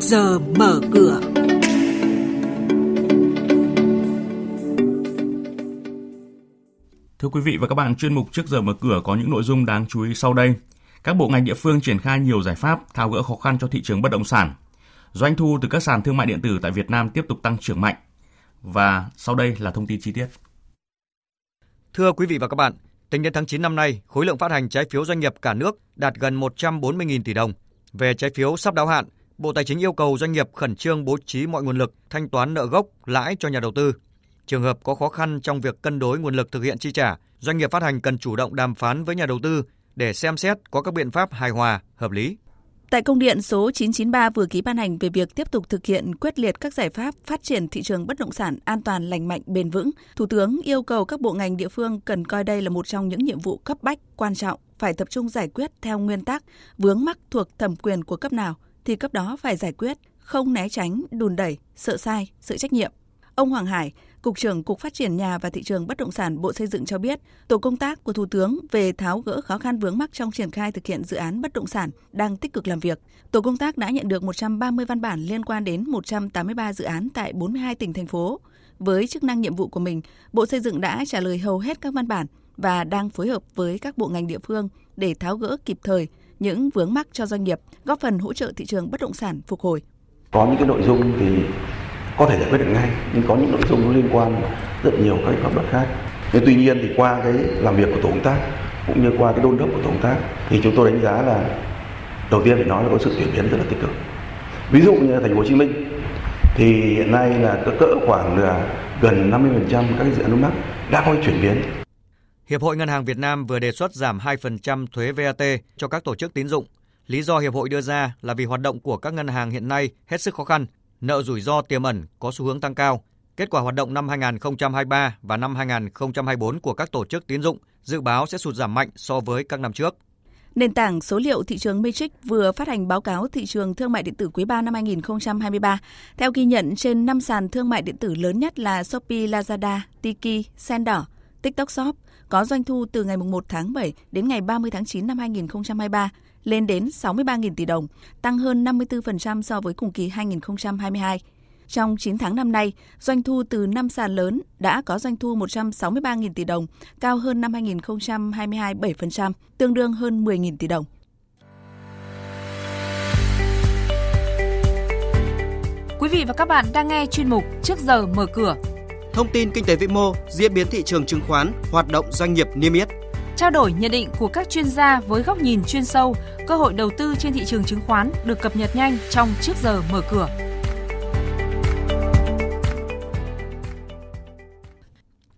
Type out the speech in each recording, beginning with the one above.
trước giờ mở cửa. Thưa quý vị và các bạn, chuyên mục trước giờ mở cửa có những nội dung đáng chú ý sau đây. Các bộ ngành địa phương triển khai nhiều giải pháp tháo gỡ khó khăn cho thị trường bất động sản. Doanh thu từ các sàn thương mại điện tử tại Việt Nam tiếp tục tăng trưởng mạnh. Và sau đây là thông tin chi tiết. Thưa quý vị và các bạn, tính đến tháng 9 năm nay, khối lượng phát hành trái phiếu doanh nghiệp cả nước đạt gần 140.000 tỷ đồng. Về trái phiếu sắp đáo hạn, Bộ Tài chính yêu cầu doanh nghiệp khẩn trương bố trí mọi nguồn lực thanh toán nợ gốc, lãi cho nhà đầu tư. Trường hợp có khó khăn trong việc cân đối nguồn lực thực hiện chi trả, doanh nghiệp phát hành cần chủ động đàm phán với nhà đầu tư để xem xét có các biện pháp hài hòa, hợp lý. Tại công điện số 993 vừa ký ban hành về việc tiếp tục thực hiện quyết liệt các giải pháp phát triển thị trường bất động sản an toàn, lành mạnh, bền vững, Thủ tướng yêu cầu các bộ ngành địa phương cần coi đây là một trong những nhiệm vụ cấp bách, quan trọng, phải tập trung giải quyết theo nguyên tắc vướng mắc thuộc thẩm quyền của cấp nào thì cấp đó phải giải quyết, không né tránh, đùn đẩy, sợ sai, sự trách nhiệm. Ông Hoàng Hải, Cục trưởng Cục Phát triển Nhà và Thị trường Bất động sản Bộ Xây dựng cho biết, tổ công tác của Thủ tướng về tháo gỡ khó khăn vướng mắc trong triển khai thực hiện dự án bất động sản đang tích cực làm việc. Tổ công tác đã nhận được 130 văn bản liên quan đến 183 dự án tại 42 tỉnh thành phố. Với chức năng nhiệm vụ của mình, Bộ Xây dựng đã trả lời hầu hết các văn bản và đang phối hợp với các bộ ngành địa phương để tháo gỡ kịp thời những vướng mắc cho doanh nghiệp, góp phần hỗ trợ thị trường bất động sản phục hồi. Có những cái nội dung thì có thể giải quyết được ngay nhưng có những nội dung nó liên quan rất nhiều các pháp luật khác. Nhưng tuy nhiên thì qua cái làm việc của tổ công tác cũng như qua cái đôn đốc của tổ công tác thì chúng tôi đánh giá là đầu tiên phải nói là có sự chuyển biến rất là tích cực. Ví dụ như thành phố Hồ Chí Minh thì hiện nay là cỡ khoảng là gần 50% các dự án đúng mắc đã có chuyển biến. Hiệp hội Ngân hàng Việt Nam vừa đề xuất giảm 2% thuế VAT cho các tổ chức tín dụng. Lý do hiệp hội đưa ra là vì hoạt động của các ngân hàng hiện nay hết sức khó khăn nợ rủi ro tiềm ẩn có xu hướng tăng cao. Kết quả hoạt động năm 2023 và năm 2024 của các tổ chức tín dụng dự báo sẽ sụt giảm mạnh so với các năm trước. Nền tảng số liệu thị trường Matrix vừa phát hành báo cáo thị trường thương mại điện tử quý 3 năm 2023. Theo ghi nhận trên 5 sàn thương mại điện tử lớn nhất là Shopee, Lazada, Tiki, Sendor, TikTok Shop có doanh thu từ ngày 1 tháng 7 đến ngày 30 tháng 9 năm 2023 lên đến 63.000 tỷ đồng, tăng hơn 54% so với cùng kỳ 2022. Trong 9 tháng năm nay, doanh thu từ 5 sàn lớn đã có doanh thu 163.000 tỷ đồng, cao hơn năm 2022 7%, tương đương hơn 10.000 tỷ đồng. Quý vị và các bạn đang nghe chuyên mục Trước giờ mở cửa. Thông tin kinh tế vĩ mô, diễn biến thị trường chứng khoán, hoạt động doanh nghiệp niêm yết Trao đổi nhận định của các chuyên gia với góc nhìn chuyên sâu, cơ hội đầu tư trên thị trường chứng khoán được cập nhật nhanh trong trước giờ mở cửa.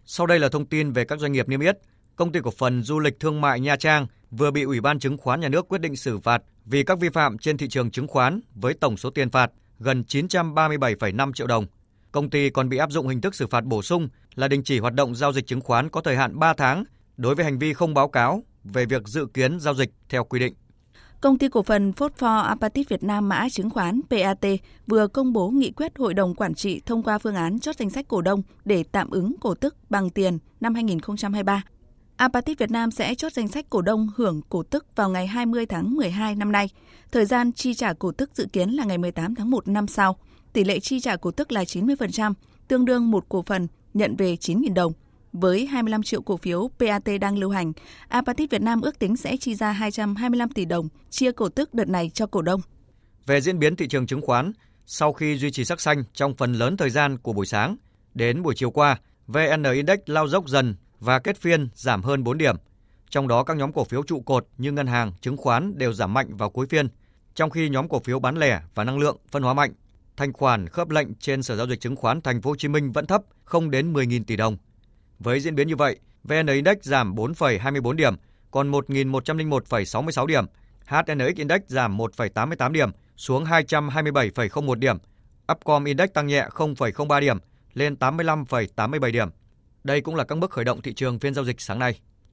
Sau đây là thông tin về các doanh nghiệp niêm yết. Công ty cổ phần du lịch thương mại Nha Trang vừa bị Ủy ban chứng khoán nhà nước quyết định xử phạt vì các vi phạm trên thị trường chứng khoán với tổng số tiền phạt gần 937,5 triệu đồng. Công ty còn bị áp dụng hình thức xử phạt bổ sung là đình chỉ hoạt động giao dịch chứng khoán có thời hạn 3 tháng đối với hành vi không báo cáo về việc dự kiến giao dịch theo quy định. Công ty cổ phần Phosphor Apatit Việt Nam, mã chứng khoán PAT vừa công bố nghị quyết Hội đồng Quản trị thông qua phương án chốt danh sách cổ đông để tạm ứng cổ tức bằng tiền năm 2023. Apatit Việt Nam sẽ chốt danh sách cổ đông hưởng cổ tức vào ngày 20 tháng 12 năm nay. Thời gian chi trả cổ tức dự kiến là ngày 18 tháng 1 năm sau. Tỷ lệ chi trả cổ tức là 90%, tương đương một cổ phần nhận về 9.000 đồng. Với 25 triệu cổ phiếu PAT đang lưu hành, Apatit Việt Nam ước tính sẽ chi ra 225 tỷ đồng chia cổ tức đợt này cho cổ đông. Về diễn biến thị trường chứng khoán, sau khi duy trì sắc xanh trong phần lớn thời gian của buổi sáng, đến buổi chiều qua, VN Index lao dốc dần và kết phiên giảm hơn 4 điểm. Trong đó các nhóm cổ phiếu trụ cột như ngân hàng, chứng khoán đều giảm mạnh vào cuối phiên, trong khi nhóm cổ phiếu bán lẻ và năng lượng phân hóa mạnh. Thanh khoản khớp lệnh trên Sở giao dịch chứng khoán Thành phố Hồ Chí Minh vẫn thấp, không đến 10.000 tỷ đồng. Với diễn biến như vậy, VN Index giảm 4,24 điểm, còn 1.101,66 điểm. HNX Index giảm 1,88 điểm, xuống 227,01 điểm. Upcom Index tăng nhẹ 0,03 điểm, lên 85,87 điểm. Đây cũng là các mức khởi động thị trường phiên giao dịch sáng nay.